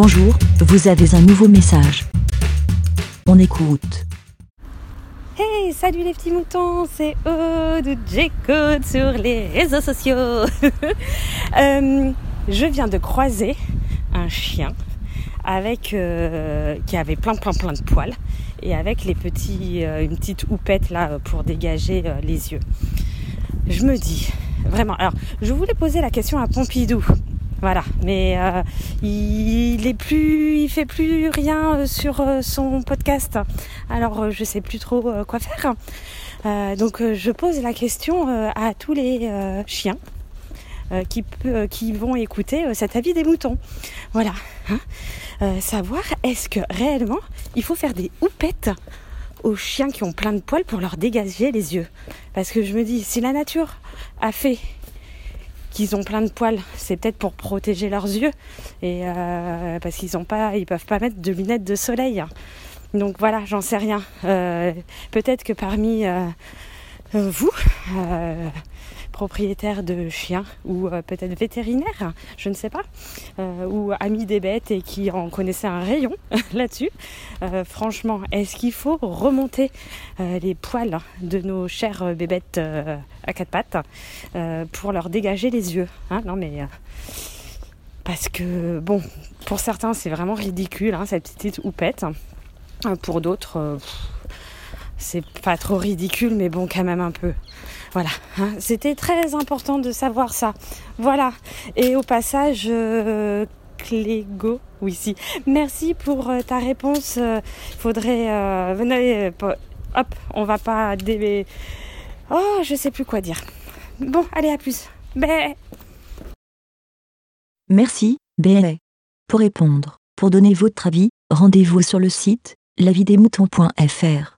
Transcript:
Bonjour, vous avez un nouveau message. On écoute. Hey, salut les petits moutons, c'est Aude J-Code sur les réseaux sociaux. Euh, je viens de croiser un chien avec euh, qui avait plein plein plein de poils et avec les petits euh, une petite houppette là pour dégager les yeux. Je me dis vraiment. Alors, je voulais poser la question à Pompidou voilà, mais euh, il est plus, il fait plus rien euh, sur euh, son podcast. Alors je sais plus trop quoi faire. donc je pose la question à tous les chiens qui, vont écouter cet avis des moutons. Voilà, hein. savoir est-ce que réellement il faut faire des houpettes aux chiens qui ont plein de poils pour leur dégager les yeux? Parce que je me dis, si la nature a fait qu'ils ont plein de poils, c'est peut-être pour protéger leurs yeux et euh, parce qu'ils ont pas, ils peuvent pas mettre de lunettes de soleil. Donc voilà, j'en sais rien. Euh, peut-être que parmi euh, vous, propriétaire de chiens ou euh, peut-être vétérinaire, je ne sais pas, euh, ou ami des bêtes et qui en connaissait un rayon là-dessus. Euh, franchement, est-ce qu'il faut remonter les poils de nos chères bébêtes à quatre pattes pour leur dégager les yeux hein? Non mais parce que bon, pour certains c'est vraiment ridicule hein, cette petite houppette. Pour d'autres, c'est pas trop ridicule, mais bon, quand même un peu. Voilà, hein. c'était très important de savoir ça. Voilà, et au passage, euh, Clégo, oui, si. Merci pour euh, ta réponse. Il euh, faudrait. Venez, hop, on va pas. Oh, je sais plus quoi dire. Bon, allez, à plus. Bé. Merci, Bé. Pour répondre, pour donner votre avis, rendez-vous sur le site lavidemouton.fr.